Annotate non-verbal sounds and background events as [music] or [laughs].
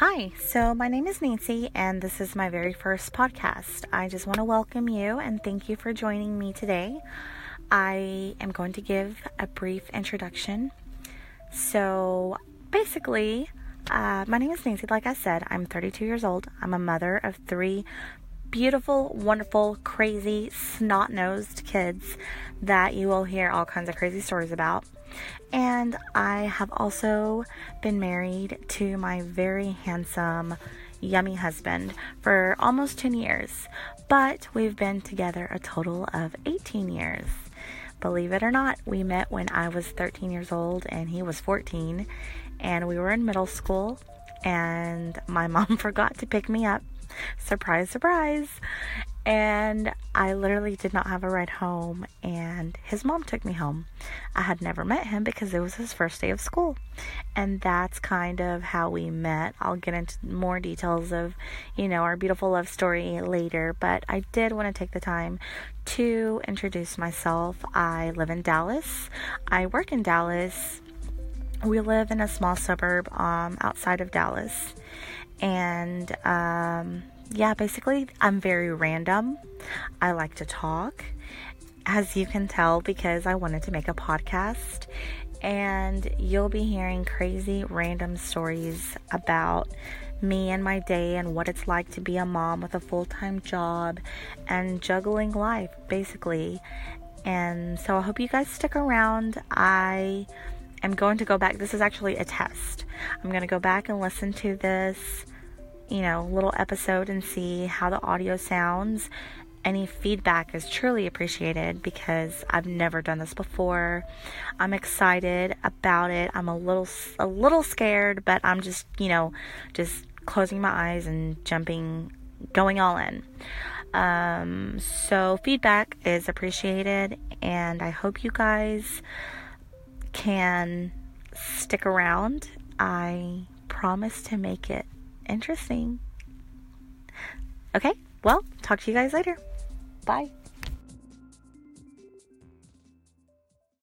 Hi, so my name is Nancy, and this is my very first podcast. I just want to welcome you and thank you for joining me today. I am going to give a brief introduction. So, basically, uh, my name is Nancy, like I said. I'm 32 years old. I'm a mother of three beautiful, wonderful, crazy, snot nosed kids that you will hear all kinds of crazy stories about. And I have also been married to my very handsome, yummy husband for almost 10 years, but we've been together a total of 18 years. Believe it or not, we met when I was 13 years old and he was 14, and we were in middle school. And my [laughs] mom forgot to pick me up surprise, surprise. And I literally did not have a ride home, and his mom took me home. I had never met him because it was his first day of school. And that's kind of how we met. I'll get into more details of, you know, our beautiful love story later, but I did want to take the time to introduce myself. I live in Dallas, I work in Dallas. We live in a small suburb um, outside of Dallas and um, yeah, basically, I'm very random. I like to talk, as you can tell, because I wanted to make a podcast. And you'll be hearing crazy, random stories about me and my day and what it's like to be a mom with a full time job and juggling life, basically. And so I hope you guys stick around. I am going to go back. This is actually a test. I'm going to go back and listen to this, you know, little episode and see how the audio sounds. Any feedback is truly appreciated because I've never done this before. I'm excited about it. I'm a little a little scared, but I'm just, you know, just closing my eyes and jumping going all in. Um, so feedback is appreciated and I hope you guys can stick around. I promise to make it interesting. Okay, well, talk to you guys later. Bye.